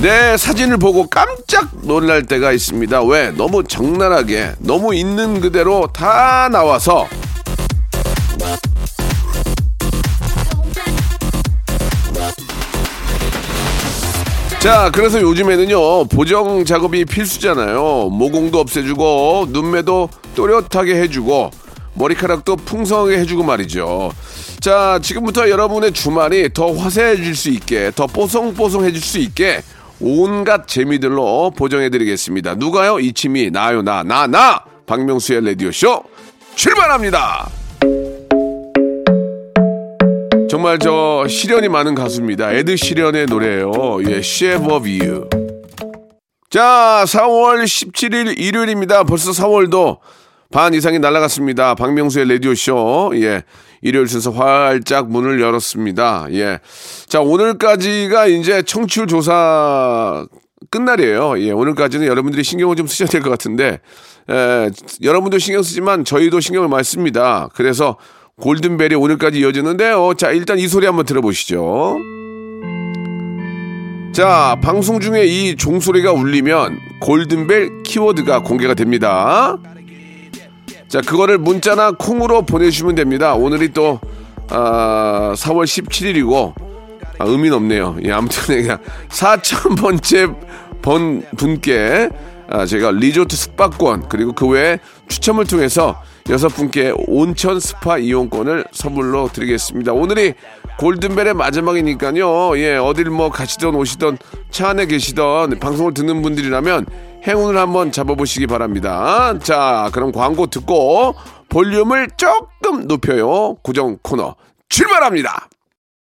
네 사진을 보고 깜짝 놀랄 때가 있습니다 왜 너무 적나라하게 너무 있는 그대로 다 나와서 자, 그래서 요즘에는요, 보정 작업이 필수잖아요. 모공도 없애주고, 눈매도 또렷하게 해주고, 머리카락도 풍성하게 해주고 말이죠. 자, 지금부터 여러분의 주말이 더 화사해질 수 있게, 더 뽀송뽀송해질 수 있게, 온갖 재미들로 보정해드리겠습니다. 누가요? 이치미, 나요, 나, 나, 나! 박명수의 라디오쇼, 출발합니다! 정말 저 시련이 많은 가수입니다. 에드 시련의 노래예요. 예, Shape of You. 자, 4월 17일 일요일입니다. 벌써 4월도 반 이상이 날아갔습니다. 박명수의 라디오 쇼. 예. 일요일 순서 활짝 문을 열었습니다. 예. 자, 오늘까지가 이제 청취율 조사 끝날이에요. 예. 오늘까지는 여러분들이 신경을 좀 쓰셔야 될 것 같은데, 에, 여러분도 신경 쓰지만 저희도 신경을 많이 씁니다. 그래서 골든벨이 오늘까지 이어지는데요. 자, 일단 이 소리 한번 들어보시죠. 자, 방송 중에 이 종소리가 울리면 골든벨 키워드가 공개가 됩니다. 자, 그거를 문자나 콩으로 보내주시면 됩니다. 오늘이 또, 아, 4월 17일이고, 아, 의미는 없네요. 예, 아무튼 그냥 4,000번째 번 분께 아, 제가 리조트 숙박권 그리고 그 외에 추첨을 통해서 여섯 분께 온천 스파 이용권을 선물로 드리겠습니다. 오늘이 골든벨의 마지막이니까요. 예, 어딜 뭐 가시던 오시던 차 안에 계시던 방송을 듣는 분들이라면 행운을 한번 잡아보시기 바랍니다. 자, 그럼 광고 듣고 볼륨을 조금 높여요. 고정 코너 출발합니다.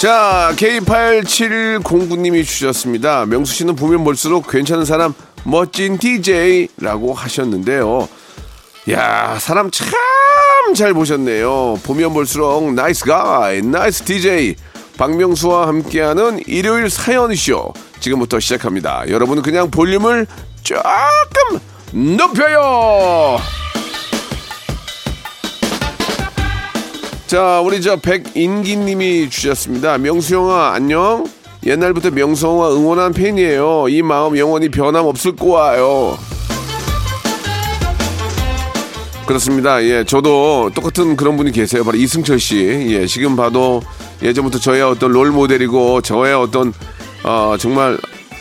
자, K8709님이 주셨습니다. 명수 씨는 보면 볼수록 괜찮은 사람, 멋진 DJ라고 하셨는데요. 야, 사람 참 잘 보셨네요. 보면 볼수록 nice guy, nice DJ. 박명수와 함께하는 일요일 사연쇼. 지금부터 시작합니다. 여러분은 그냥 볼륨을 조금 높여요. 자, 우리 저 백인기님이 주셨습니다. 명수 형아 안녕. 옛날부터 형아 응원한 팬이에요. 이 마음 영원히 변함 없을 거예요. 그렇습니다. 예, 저도 똑같은 그런 분이 계세요. 바로 이승철 씨. 예, 지금 봐도 예전부터 저의 어떤 롤 모델이고 저의 어떤 어, 정말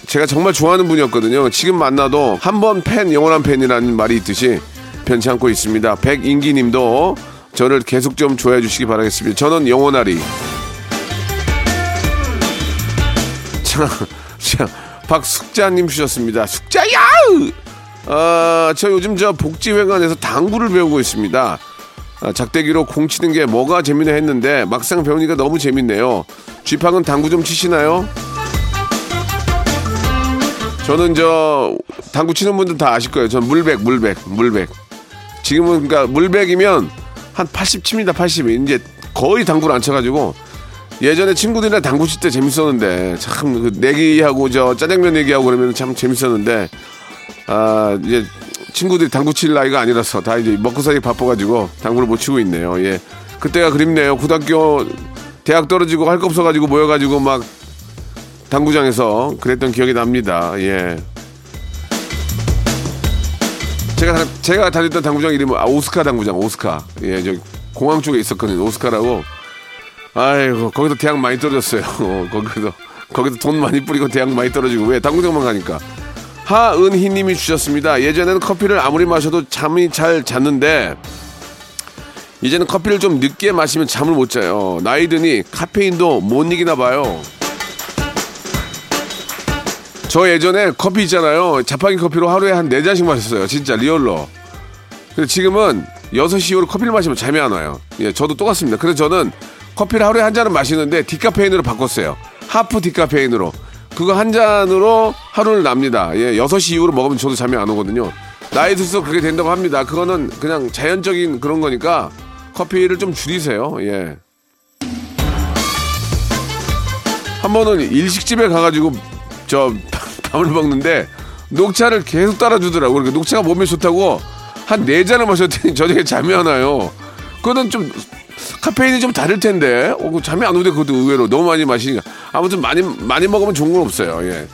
제가 정말 좋아하는 분이었거든요. 지금 만나도 한 번 팬 영원한 팬이라는 말이 있듯이 변치 않고 있습니다. 백인기님도 저를 계속 좀 좋아해 주시기 바라겠습니다. 저는 영원하리. 자, 자, 박숙자님 주셨습니다. 숙자야! 아, 저 요즘 저 복지회관에서 당구를 배우고 있습니다. 아, 작대기로 공 치는 게 뭐가 재미나 했는데 막상 배우니까 너무 재밌네요. 쥐팡은 당구 좀 치시나요? 저는 저 당구 치는 분들 다 아실 거예요. 전 물백, 물백, 물백. 지금은 그러니까 물백이면 한 80 칩니다. 80. 이제 거의 당구를 안 쳐가지고 예전에 친구들이랑 당구 칠 때 재밌었는데 참 그 내기하고 저 짜장면 내기하고 그러면 참 재밌었는데 아 이제 친구들이 당구 칠 나이가 아니라서 다 이제 먹고 살기 바빠가지고 당구를 못 치고 있네요. 예, 그때가 그립네요. 고등학교 대학 떨어지고 할 거 없어가지고 모여가지고 막 당구장에서 그랬던 기억이 납니다. 예. 제가 다- 제가 다녔던 당구장 이름은 아, 오스카 당구장 오스카. 예, 저 공항 쪽에 있었거든요. 오스카라고. 아이고 거기서 대학 많이 떨어졌어요. 어, 거기서 거기서 돈 많이 뿌리고 대학 많이 떨어지고 왜 당구장만 가니까. 하은희님이 주셨습니다. 예전에는 커피를 아무리 마셔도 잠이 잘 잤는데 이제는 커피를 좀 늦게 마시면 잠을 못 자요. 나이 드니 카페인도 못 이기나 봐요. 저 예전에 커피 있잖아요. 자판기 커피로 하루에 한 네 잔씩 마셨어요. 진짜 real로. 근데 지금은 6시 이후로 커피를 마시면 잠이 안 와요. 예, 저도 똑같습니다. 그래서 저는 커피를 하루에 한 잔은 마시는데 디카페인으로 바꿨어요. half 디카페인으로. 그거 한 잔으로 하루를 납니다. 예, 6시 이후로 먹으면 저도 잠이 안 오거든요. 나이 들수록 그게 된다고 합니다. 그거는 그냥 자연적인 그런 거니까 커피를 좀 줄이세요. 예. 한 번은 일식집에 가가지고 저 밥을 먹는데 녹차를 계속 따라주더라고. 그러니까 녹차가 몸에 좋다고 한 네 잔을 마셨더니 저녁에 잠이 안 와요. 그거는 좀 카페인이 좀 다를 텐데 어, 그 잠이 안 오는데 그것도 의외로 너무 많이 마시니까 아무튼 많이 많이 먹으면 좋은 건 없어요. 예.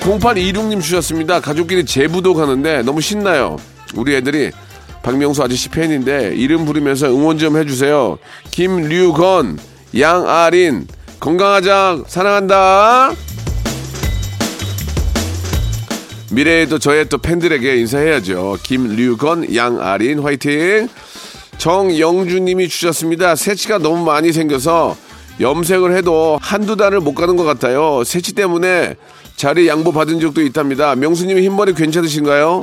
0826님 주셨습니다. 가족끼리 제부도 가는데 너무 신나요. 우리 애들이 박명수 아저씨 팬인데 이름 부르면서 응원 좀 해주세요. 김류건, 양아린, 건강하자, 사랑한다. 미래에 도 저의 또 팬들에게 인사해야죠. 김류건, 양아린, 화이팅! 정영주님이 주셨습니다. 새치가 너무 많이 생겨서 염색을 해도 한두 달을 못 가는 것 같아요. 새치 때문에 자리 양보 받은 적도 있답니다. 명수님 흰머리 괜찮으신가요?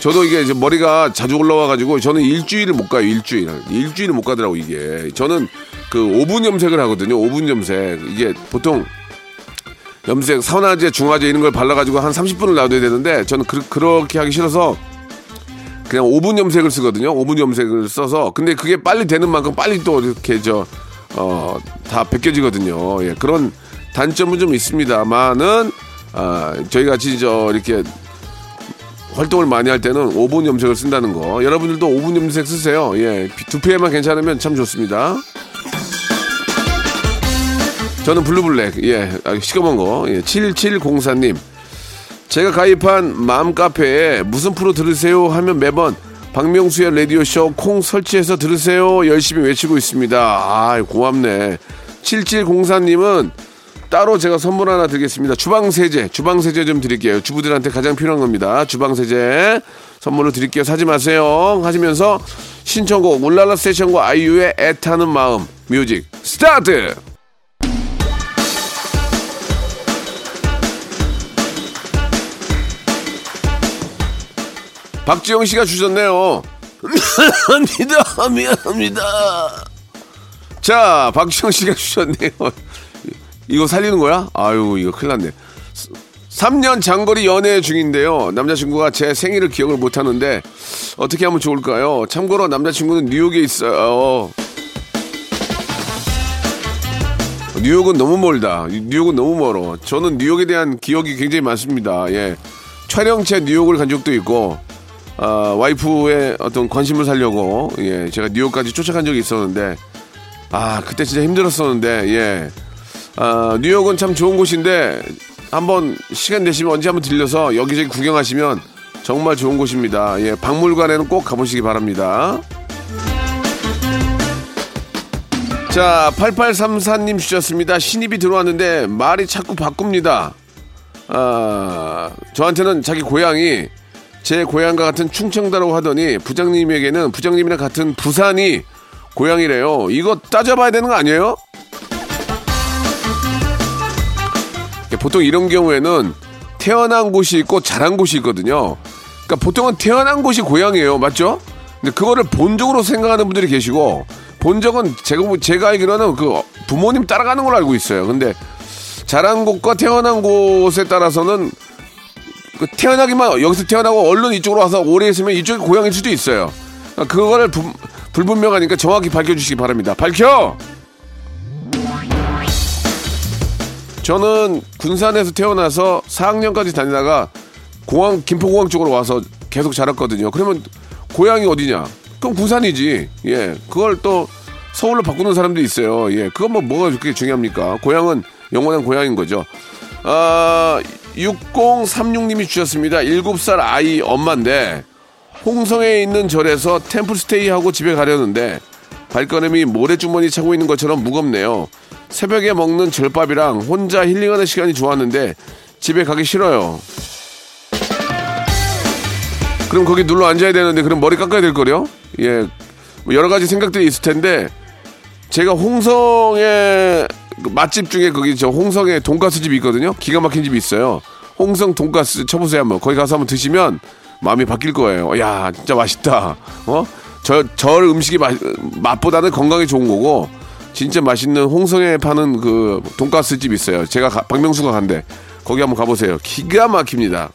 저도 이게 이제 머리가 자주 올라와가지고 저는 일주일을 못 가요. 일주일. 일주일을 못 가더라고 이게. 저는 그 5분 염색을 하거든요. 5분 염색. 이게 보통 염색, 산화제, 중화제 이런 걸 발라가지고 한 30분을 놔둬야 되는데 저는 그, 그렇게 하기 싫어서 그냥 5분 염색을 쓰거든요. 5분 염색을 써서 근데 그게 빨리 되는 만큼 빨리 또 이렇게 저 어, 다 벗겨지거든요. 예, 그런 단점은 좀 있습니다만은 아, 저희 같이 저 이렇게 활동을 많이 할 때는 5분 염색을 쓴다는 거. 여러분들도 5분 염색 쓰세요. 예, 두피에만 괜찮으면 참 좋습니다. 저는 blue black, 예, 아, 시커먼 거. 예, 7704님. 제가 가입한 마음 카페에 무슨 프로 들으세요 하면 매번 박명수의 라디오쇼 콩 설치해서 들으세요 열심히 외치고 있습니다. 아, 고맙네. 7704님은 따로 제가 선물 하나 드리겠습니다. 주방세제, 주방세제 좀 드릴게요. 주부들한테 가장 필요한 겁니다. 주방세제 선물로 드릴게요. 사지 마세요. 하시면서 신청곡 울랄라 세션과 아이유의 애타는 마음 music start! 박지영 씨가 주셨네요. 미안합니다. 미안합니다. 자, 박지영 씨가 주셨네요. 이거 살리는 거야? 아유, 이거 큰일 났네. 3년 장거리 연애 중인데요. 남자친구가 제 생일을 기억을 못 하는데 어떻게 하면 좋을까요? 참고로 남자친구는 뉴욕에 있어요. 뉴욕은 너무 멀다. 뉴욕은 너무 멀어. 저는 뉴욕에 대한 기억이 굉장히 많습니다. 예. 촬영체 뉴욕을 간 적도 있고, 아, 와이프의 어떤 관심을 살려고, 예, 제가 뉴욕까지 쫓아간 적이 있었는데, 아, 그때 진짜 힘들었었는데, 예. 아, 뉴욕은 참 좋은 곳인데, 한번 시간 되시면 언제 한번 들려서 여기저기 구경하시면 정말 좋은 곳입니다. 예, 박물관에는 꼭 가보시기 바랍니다. 자, 8834님 주셨습니다. 신입이 들어왔는데 말이 자꾸 바꿉니다. 아, 저한테는 자기 고향이 제 고향과 같은 충청도라고 하더니 부장님에게는 부장님이랑 같은 부산이 고향이래요. 이거 따져봐야 되는 거 아니에요? 보통 이런 경우에는 태어난 곳이 있고 자란 곳이 있거든요. 그러니까 보통은 태어난 곳이 고향이에요. 맞죠? 근데 그거를 본적으로 생각하는 분들이 계시고 본적은 제가 제가 알기로는 그 부모님 따라가는 걸로 알고 있어요. 근데 자란 곳과 태어난 곳에 따라서는 그 태어나기만 여기서 태어나고 얼른 이쪽으로 와서 오래 있으면 이쪽이 고향일 수도 있어요. 그거를 부, 불분명하니까 정확히 밝혀주시기 바랍니다. 밝혀! 저는 군산에서 태어나서 4학년까지 다니다가 공항 김포공항 쪽으로 와서 계속 자랐거든요. 그러면 고향이 어디냐? 그럼 부산이지. 예, 그걸 또 서울로 바꾸는 사람도 있어요. 예, 그건 뭐 뭐가 그렇게 중요합니까? 고향은 영원한 고향인 거죠. 아, 6036님이 주셨습니다. 7살 아이 엄마인데 홍성에 있는 절에서 템플스테이 하고 집에 가려는데 발걸음이 모래주머니 차고 있는 것처럼 무겁네요. 새벽에 먹는 절밥이랑 혼자 힐링하는 시간이 좋았는데 집에 가기 싫어요. 그럼 거기 눌러 앉아야 되는데 그럼 머리 깎아야 될 거요? 예. 뭐 여러 가지 생각들이 있을 텐데 제가 홍성의 그 맛집 중에 거기 저 홍성에 돈가스 집이 있거든요. 기가 막힌 집이 있어요. 홍성 돈가스 쳐보세요 한번. 거기 가서 한번 드시면 마음이 바뀔 거예요. 야 진짜 맛있다. 어? 저, 절 음식이 맛, 맛보다는 건강에 좋은 거고 진짜 맛있는 홍성에 파는 그 돈가스 집 있어요. 제가 가, 박명수가 간대. 거기 한번 가보세요. 기가 막힙니다.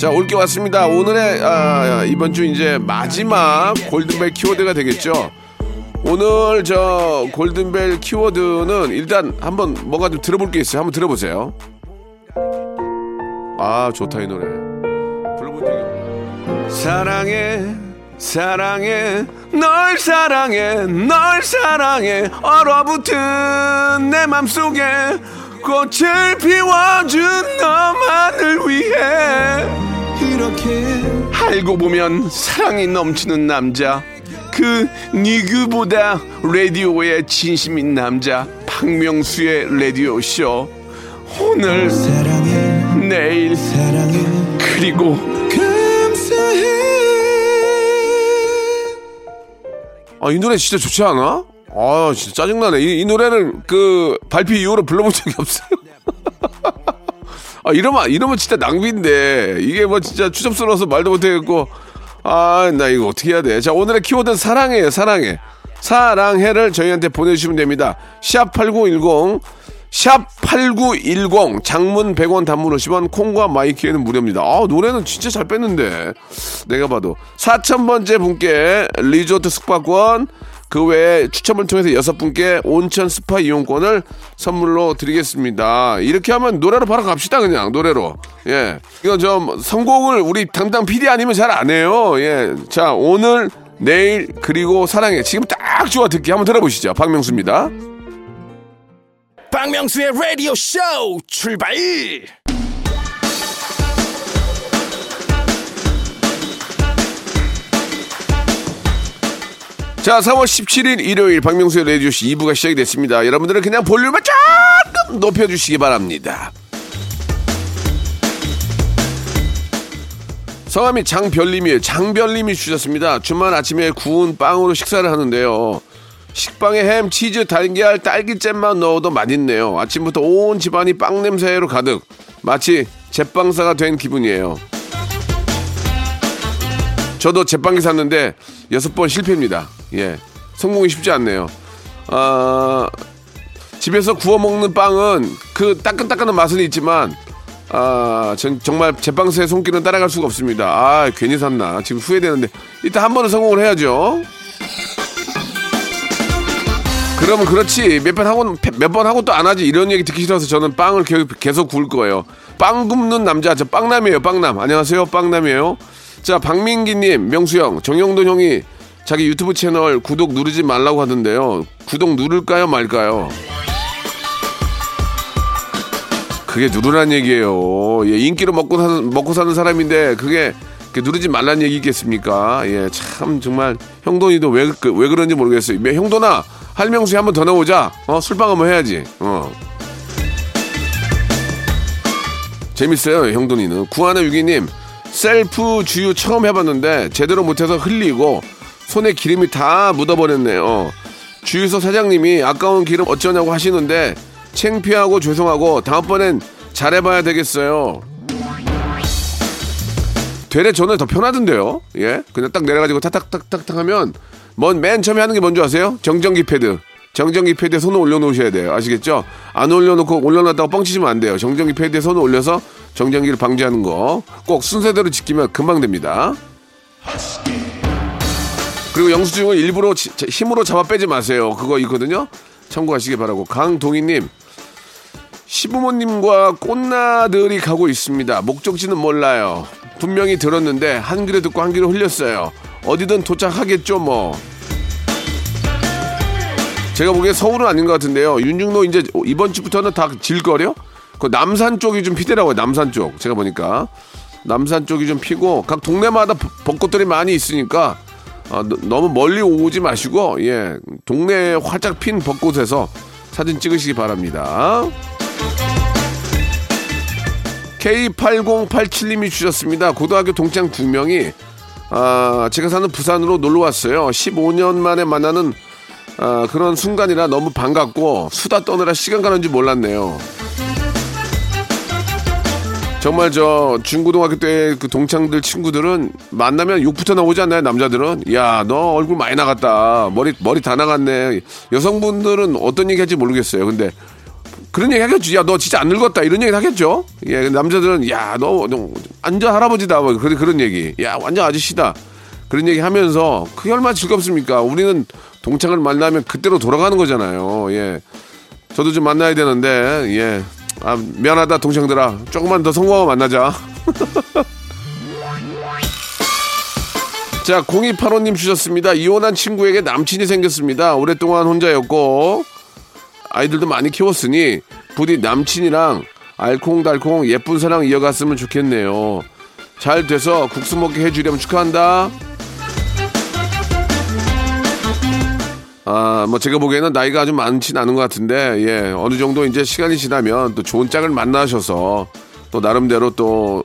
자, 올게 왔습니다. 오늘의, 아, 이번 주 이제 마지막 골든벨 키워드가 되겠죠. 오늘 저 골든벨 키워드는 일단 한번 뭔가 좀 들어볼 게 있어요. 한번 들어보세요. 아, 좋다, 이 노래. 사랑해, 사랑해, 널 사랑해, 널 사랑해, 얼어붙은 내 맘속에 꽃을 피워준 너만을 위해 알고 보면 사랑이 넘치는 남자. 그 니그보다 라디오의 진심인 남자. 박명수의 라디오 쇼. 오늘 사랑해. 내일 사랑해. 그리고 감사해. 아이 노래 진짜 좋지 않아? 아 진짜 짜증나네. 이, 이 노래를 그 발표 이후로 불러본 적이 없어요 아 이러면 이러면 진짜 낭비인데. 이게 뭐 진짜 추접스러워서 말도 못하겠고. 아 나 이거 어떻게 해야 돼? 자 오늘의 키워드는 사랑해요 사랑해. 사랑해를 저희한테 보내주시면 됩니다. 샵 #8910 샵8910 장문 100원 단문 50원 콩과 my K는 무료입니다. 아 노래는 진짜 잘 뺐는데. 내가 봐도. 4천번째 분께 리조트 숙박권 그 외에 추첨을 통해서 여섯 분께 온천 스파 이용권을 선물로 드리겠습니다. 이렇게 하면 노래로 바로 갑시다 그냥 노래로. 예. 이거 좀 선곡을 우리 담당 PD 아니면 잘 안 해요. 예. 자 오늘 내일 그리고 사랑해 지금 딱 좋아 듣기 한번 들어보시죠. 박명수입니다. 박명수의 라디오 쇼 출발 자, 4월 17일 일요일 박명수의 라디오쇼 2부가 시작이 됐습니다. 여러분들은 그냥 볼륨을 조금 높여주시기 바랍니다. 성함이 장별님이에요. 장별님이 주셨습니다. 주말 아침에 구운 빵으로 식사를 하는데요. 식빵에 햄, 치즈, 달걀, 딸기잼만 넣어도 맛있네요. 아침부터 온 집안이 빵 냄새로 가득. 마치 제빵사가 된 기분이에요. 저도 제빵기 샀는데 여섯 번 실패입니다. 예. 성공이 쉽지 않네요. 아, 집에서 구워 먹는 빵은 그 따끈따끈한 맛은 있지만 아, 전, 정말 제빵사의 손길은 따라갈 수가 없습니다. 아, 괜히 샀나. 지금 후회되는데 일단 한 번은 성공을 해야죠. 그러면 그렇지 몇 번 하고 몇 번 하고 또 안 하지 이런 얘기 듣기 싫어서 저는 빵을 계속, 구울 거예요. 빵 굽는 남자 저 빵남이에요 빵남 안녕하세요 빵남이에요. 자 박민기님 명수 형 정영돈 형이 자기 유튜브 채널 구독 누르지 말라고 하던데요. 구독 누를까요 말까요? 그게 누르란 얘기예요. 예, 인기로 먹고 사는 먹고 사는 사람인데 그게 누르지 말란 얘기겠습니까? 예, 참 정말 형돈이도 왜, 그, 왜 그런지 모르겠어요. 형돈아 할명수에 한번 더 나오자. 어, 술방 한번 해야지. 어. 재밌어요, 형돈이는. 구하나 유기님, 셀프 주유 처음 해봤는데 제대로 못해서 흘리고 손에 기름이 다 묻어버렸네요. 주유소 사장님이 아까운 기름 어쩌냐고 하시는데 창피하고 죄송하고 다음번엔 잘해봐야 되겠어요. 되레 저는 더 편하던데요. 예, 그냥 딱 내려가지고 탁탁탁탁탁 하면 뭔 맨 처음에 하는 게 뭔지 아세요? 정전기 패드. 정전기 패드에 손을 올려놓으셔야 돼요. 아시겠죠? 안 올려놓고 올려놨다가 뻥치시면 안 돼요. 정전기 패드에 손을 올려서 정전기를 방지하는 거 꼭 순서대로 지키면 금방 됩니다. 그리고 영수증을 일부러 지, 힘으로 잡아 빼지 마세요. 그거 있거든요. 참고하시기 바라고. 강동희님, 시부모님과 꽃나들이 가고 있습니다. 목적지는 몰라요. 분명히 들었는데 한 귀로 듣고 한 귀로 흘렸어요. 어디든 도착하겠죠, 뭐. 제가 보기에 서울은 아닌 것 같은데요. 윤중로 이제 이번 주부터는 다 질거려? 그 남산 쪽이 좀 피더라고요. 남산 쪽. 제가 보니까. 남산 쪽이 좀 피고 각 동네마다 벚꽃들이 많이 있으니까 어, 너무 멀리 오지 마시고 예 동네에 활짝 핀 벚꽃에서 사진 찍으시기 바랍니다. K8087님이 주셨습니다. 고등학교 동창 두 명이 아, 제가 사는 부산으로 놀러 왔어요. 15년 만에 만나는 아, 그런 순간이라 너무 반갑고 수다 떠느라 시간 가는 줄 몰랐네요. 정말 저 중고등학교 때 그 동창들 친구들은 만나면 욕부터 나오지 않나요 남자들은? 야 너 얼굴 많이 나갔다. 머리 머리 다 나갔네. 여성분들은 어떤 얘기 할지 모르겠어요. 근데 그런 얘기 하겠죠. 야너 진짜 안 늙었다. 이런 얘기 하겠죠. 예 남자들은 야너 너 완전 할아버지다. 뭐 그런 그런 얘기. 야 완전 아저씨다. 그런 얘기 하면서 그게 얼마나 즐겁습니까? 우리는 동창을 만나면 그때로 돌아가는 거잖아요. 예. 저도 좀 만나야 되는데 예 아, 미안하다, 동생들아. 조금만 더 성공하고 만나자. 자, 0285님 주셨습니다. 이혼한 친구에게 남친이 생겼습니다. 오랫동안 혼자였고, 아이들도 많이 키웠으니, 부디 남친이랑 알콩달콩 예쁜 사랑 이어갔으면 좋겠네요. 잘 돼서 국수 먹게 해주려면 축하한다. 아, 뭐 제가 보기에는 나이가 아주 많진 않은 것 같은데, 예, 어느 정도 이제 시간이 지나면 또 좋은 짝을 만나셔서 또 나름대로 또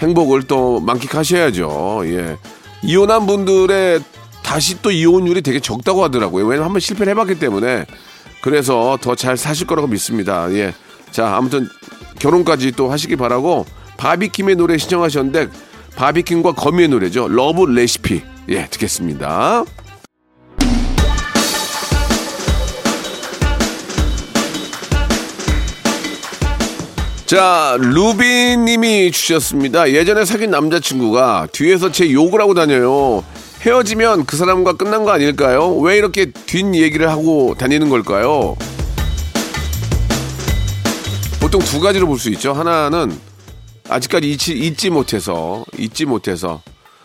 행복을 또 만끽하셔야죠. 예. 이혼한 분들의 다시 또 이혼율이 되게 적다고 하더라고요. 왜냐면 한번 실패를 해봤기 때문에. 그래서 더 잘 사실 거라고 믿습니다. 예. 자, 아무튼 결혼까지 또 하시기 바라고 바비킴의 노래 신청하셨는데 바비킴과 거미의 노래죠. Love Recipe. 예, 듣겠습니다. 자, 루빈 님이 주셨습니다. 예전에 사귄 남자친구가 뒤에서 제 욕을 하고 다녀요. 헤어지면 그 사람과 끝난 거 아닐까요? 왜 이렇게 뒷 얘기를 하고 다니는 걸까요? 보통 두 가지로 볼 수 있죠. 하나는 아직까지 잊지, 잊지 못해서, 잊지 못해서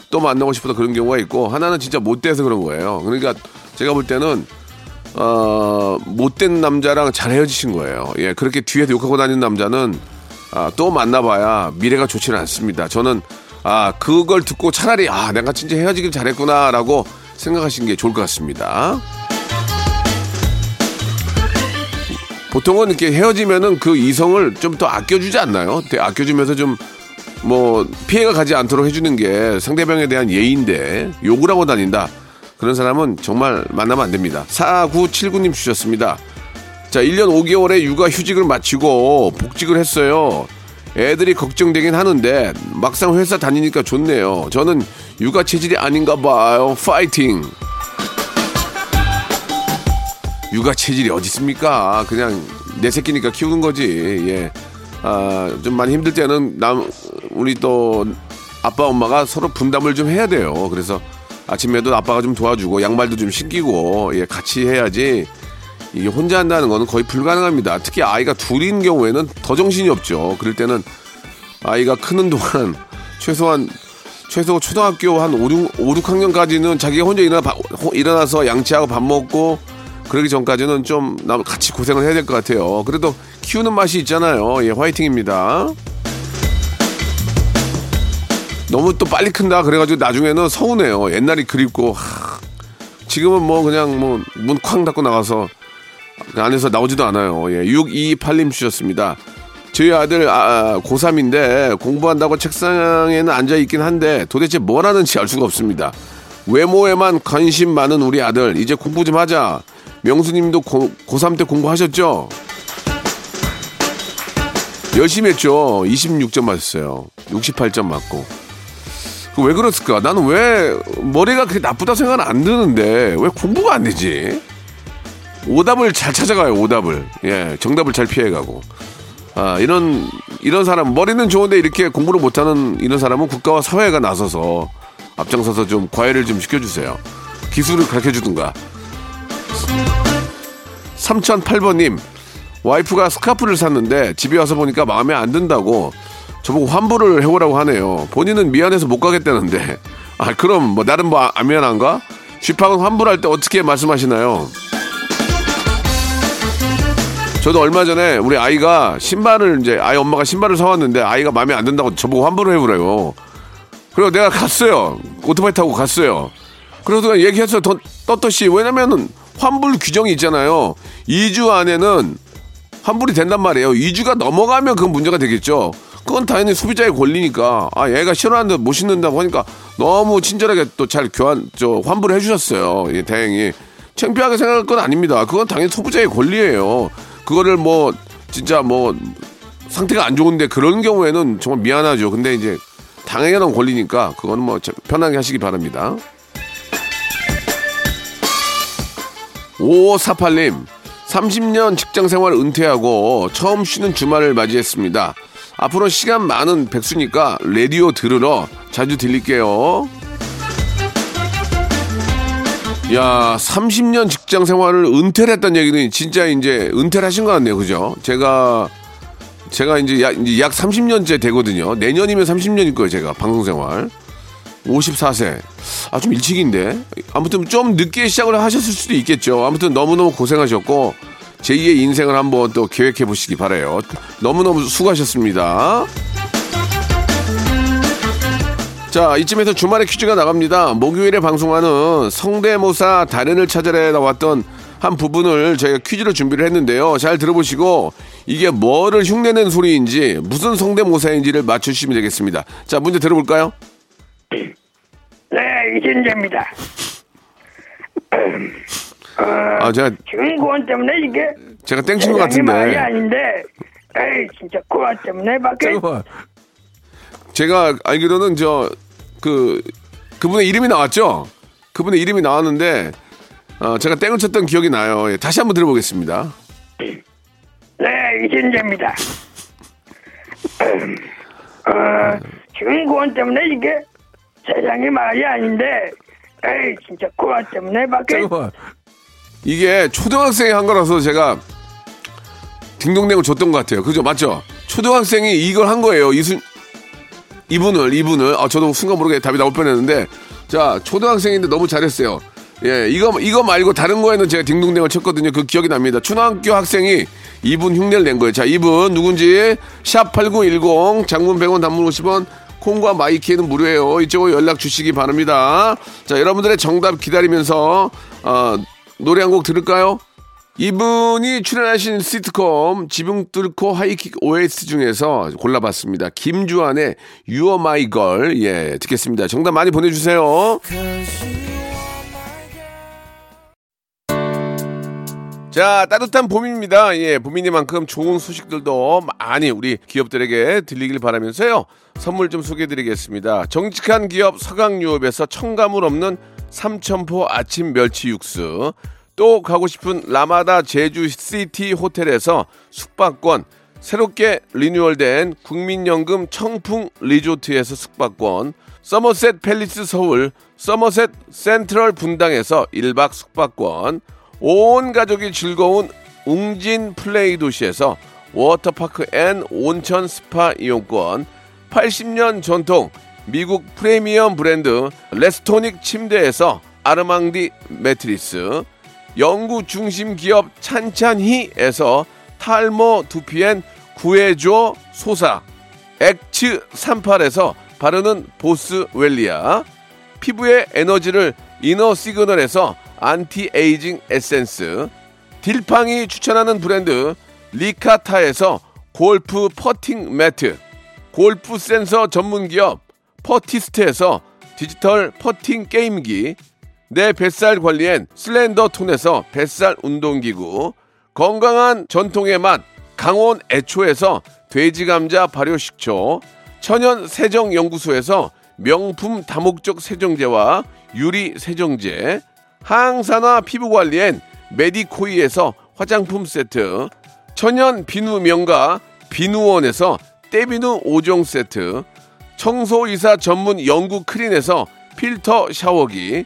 또 만나고 싶어서 그런 경우가 있고, 하나는 진짜 못돼서 그런 거예요. 그러니까 제가 볼 때는 어, 못된 남자랑 잘 헤어지신 거예요. 예, 그렇게 뒤에서 욕하고 다니는 남자는 아, 또 만나봐야 미래가 좋지는 않습니다. 저는 아 그걸 듣고 차라리 아 내가 진짜 헤어지길 잘했구나라고 생각하시는 게 좋을 것 같습니다. 보통은 이렇게 헤어지면은 그 이성을 좀 더 아껴주지 않나요? 아껴주면서 좀 뭐 피해가 가지 않도록 해주는 게 상대방에 대한 예인데 욕을 하고 다닌다. 그런 사람은 정말 만나면 안 됩니다. 4979님 주셨습니다. 자, 1년 5개월의 육아 휴직을 마치고 복직을 했어요. 애들이 걱정되긴 하는데 막상 회사 다니니까 좋네요. 저는 육아 체질이 아닌가 봐요. 파이팅! 육아 체질이 어디 있습니까? 그냥 내 새끼니까 키우는 거지. 예. 아, 좀 많이 힘들 때는 남 우리 또 아빠 엄마가 서로 분담을 좀 해야 돼요. 그래서 아침에도 아빠가 좀 도와주고 양말도 좀 신기고 예, 같이 해야지 이게 혼자 한다는 거는 거의 불가능합니다. 특히 아이가 둘인 경우에는 더 정신이 없죠. 그럴 때는 아이가 크는 동안 최소한 최소 초등학교 한 5, 6, 5, 6학년까지는 자기가 혼자 일어나, 일어나서 양치하고 밥 먹고 그러기 전까지는 좀 같이 고생을 해야 될 것 같아요. 그래도 키우는 맛이 있잖아요. 예, 화이팅입니다. 너무 또 빨리 큰다. 그래가지고 나중에는 서운해요. 옛날이 그립고, 하, 지금은 뭐 그냥 뭐 문 쾅 닫고 나가서 그 안에서 나오지도 않아요. 예, 628님 주셨습니다. 저희 아들 아, 고3인데 공부한다고 책상에는 앉아 있긴 한데 도대체 뭘 하는지 알 수가 없습니다. 외모에만 관심 많은 우리 아들 이제 공부 좀 하자. 명수님도 고, 고3 때 공부하셨죠? 열심히 했죠. 26점 맞았어요. 68점 맞고. 왜 그랬을까? 나는 왜 머리가 그렇게 나쁘다 생각은 안 드는데 왜 공부가 안 되지? 오답을 잘 찾아가요, 오답을. 예, 정답을 잘 피해가고. 아, 이런, 이런 사람, 머리는 좋은데 이렇게 공부를 못하는 이런 사람은 국가와 사회가 나서서 앞장서서 좀 과외를 좀 시켜주세요. 기술을 가르쳐 주든가. 3008번님, 와이프가 스카프를 샀는데 집에 와서 보니까 마음에 안 든다고 저보고 환불을 해오라고 하네요. 본인은 미안해서 못 가겠다는데. 아, 그럼 뭐 나름 뭐 안 미안한가? 쥐팍은 환불할 때 어떻게 말씀하시나요? 저도 얼마 전에 우리 아이가 신발을 이제 아이 엄마가 신발을 사왔는데 아이가 마음에 안 든다고 저보고 환불을 해보래요. 그리고 내가 갔어요. 오토바이 타고 갔어요. 그래서 얘기했어요. 더, 떳떳이. 왜냐면은 환불 규정이 있잖아요. 2주 안에는 환불이 된단 말이에요. 2주가 넘어가면 그건 문제가 되겠죠. 그건 당연히 소비자의 권리니까. 아, 얘가 싫어하는데 못 신는다고 하니까 너무 친절하게 또 잘 교환, 저, 환불을 해주셨어요. 예, 다행히. 창피하게 생각할 건 아닙니다. 그건 당연히 소비자의 권리예요. 그거를 뭐, 진짜 뭐, 상태가 안 좋은데 그런 경우에는 정말 미안하죠. 근데 이제 당연한 권리니까 그거는 뭐 편하게 하시기 바랍니다. 5548님, 30년 직장 생활 은퇴하고 처음 쉬는 주말을 맞이했습니다. 앞으로 시간 많은 백수니까 라디오 들으러 자주 들릴게요. 야, 30년 직장 생활을 은퇴를 했다는 얘기는 진짜 이제 은퇴를 하신 것 같네요. 그죠? 제가, 제가 이제 약, 이제 약 30년째 되거든요. 내년이면 30년일 거예요. 제가 방송 생활. 54세. 아, 좀 일찍인데. 아무튼 좀 늦게 시작을 하셨을 수도 있겠죠. 아무튼 너무너무 고생하셨고, 제2의 인생을 한번 또 계획해 보시기 바래요. 너무너무 수고하셨습니다. 자, 이쯤에서 주말에 퀴즈가 나갑니다. 목요일에 방송하는 성대모사 달인을 찾아내 나왔던 한 부분을 저희가 퀴즈로 준비를 했는데요. 잘 들어보시고 이게 뭐를 흉내낸 소리인지 무슨 성대모사인지를 맞추시면 되겠습니다. 자, 문제 들어볼까요? 네, 이진재입니다. 아, 제가 지금 고원 때문에 이게 제가 땡친 것 세상이 말이 같은데. 아닌데, 에이 진짜 고원 때문에 밖에 잠깐만. 제가 알기로는 저 그 그분의 이름이 나왔죠. 그분의 이름이 나왔는데 어, 제가 땡을 쳤던 기억이 나요. 예, 다시 한번 들어보겠습니다. 네, 이진재입니다. 어, 지금 고원 때문에 이게 세상이 말이 아닌데, 에이 진짜 고원 때문에 밖에 잠깐만. 이게 초등학생이 한 거라서 제가 딩동댕을 줬던 것 같아요. 그죠? 맞죠? 초등학생이 이걸 한 거예요. 이순 이분을 이분을 아 저도 순간 모르게 답이 나올 뻔했는데 자 초등학생인데 너무 잘했어요. 예 이거 이거 말고 다른 거에는 제가 딩동댕을 쳤거든요. 그 기억이 납니다. 초등학교 학생이 이분 흉내를 낸 거예요. 자 이분 누군지 샵 #8910 장문 100원 단문 50원 콩과 마이키에는 무료예요. 이쪽으로 연락 주시기 바랍니다. 자 여러분들의 정답 기다리면서 어, 노래 한 곡 들을까요? 이분이 출연하신 시트콤 지붕 뚫고 하이킥 OS 중에서 골라봤습니다. 김주환의 You Are My Girl. 예, 듣겠습니다. 정답 많이 보내주세요. 자, 따뜻한 봄입니다. 예, 봄이니만큼 좋은 소식들도 많이 우리 기업들에게 들리길 바라면서요. 선물 좀 소개해 드리겠습니다. 정직한 기업 서강유업에서 청가물 없는 삼천포 아침 멸치 육수. 또 가고 싶은 라마다 제주 시티 호텔에서 숙박권, 새롭게 리뉴얼된 국민연금 청풍 리조트에서 숙박권, 서머셋 팰리스 서울, 서머셋 센트럴 분당에서 1박 숙박권, 온 가족이 즐거운 웅진 플레이 도시에서 워터파크 and 온천 스파 이용권, 80년 전통 미국 프리미엄 브랜드 레스토닉 침대에서 아르망디 매트리스, 연구 중심 기업 찬찬히에서 탈모 두피엔 구해줘 소사 엑츠 38에서 바르는 보스 웰리아 피부의 에너지를 이너 시그널에서 안티에이징 에센스 딜팡이 추천하는 브랜드 리카타에서 골프 퍼팅 매트 골프 센서 전문 기업 퍼티스트에서 디지털 퍼팅 게임기 내 뱃살 관리엔 슬렌더 톤에서 뱃살 운동기구, 건강한 전통의 맛 강원 애초에서 돼지 감자 발효식초, 천연 세정 연구소에서 명품 다목적 세정제와 유리 세정제, 항산화 피부 관리엔 메디코이에서 화장품 세트, 천연 비누 명가 비누원에서 때비누 5종 세트, 청소이사 전문 영구 크린에서 필터 샤워기,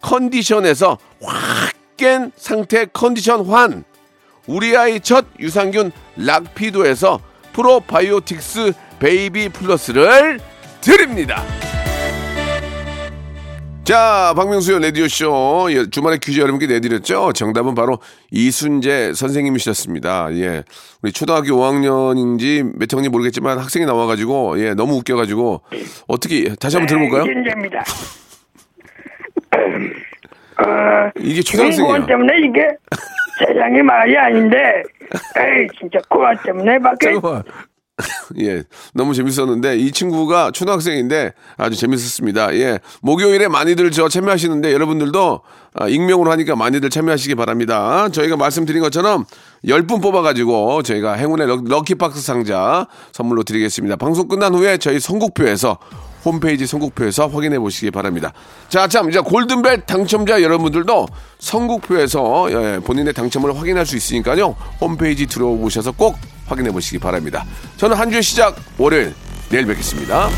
컨디션에서 확 깬 상태 컨디션 환 우리 아이 첫 유산균 락피도에서 프로바이오틱스 베이비 플러스를 드립니다. 자, 박명수의 라디오쇼. 예, 주말에 퀴즈 여러분께 내드렸죠? 정답은 바로 이순재 선생님이셨습니다. 예. 우리 초등학교 5학년인지 몇 학년인지 모르겠지만 학생이 나와가지고, 예, 너무 웃겨가지고, 어떻게, 다시 한번 들어볼까요? 네, 이순재입니다. 어, 이게 주인공 초등학생이에요. 때문에 이게 세상이 말이 아닌데, 에이, 진짜 코로나 때문에 밖에 잠깐만. 예, 너무 재밌었는데 이 친구가 초등학생인데 아주 재밌었습니다. 예, 목요일에 많이들 저 참여하시는데 여러분들도 아, 익명으로 하니까 많이들 참여하시기 바랍니다. 저희가 말씀드린 것처럼 10분 뽑아가지고 저희가 행운의 럭- 럭키박스 상자 선물로 드리겠습니다. 방송 끝난 후에 저희 선곡표에서 홈페이지 선곡표에서 확인해 보시기 바랍니다. 자, 참, 이제 골든벨 당첨자 여러분들도 선곡표에서 예, 본인의 당첨을 확인할 수 있으니까요. 홈페이지 들어오셔서 꼭 확인해 보시기 바랍니다. 저는 한 주의 시작 월요일 내일 뵙겠습니다.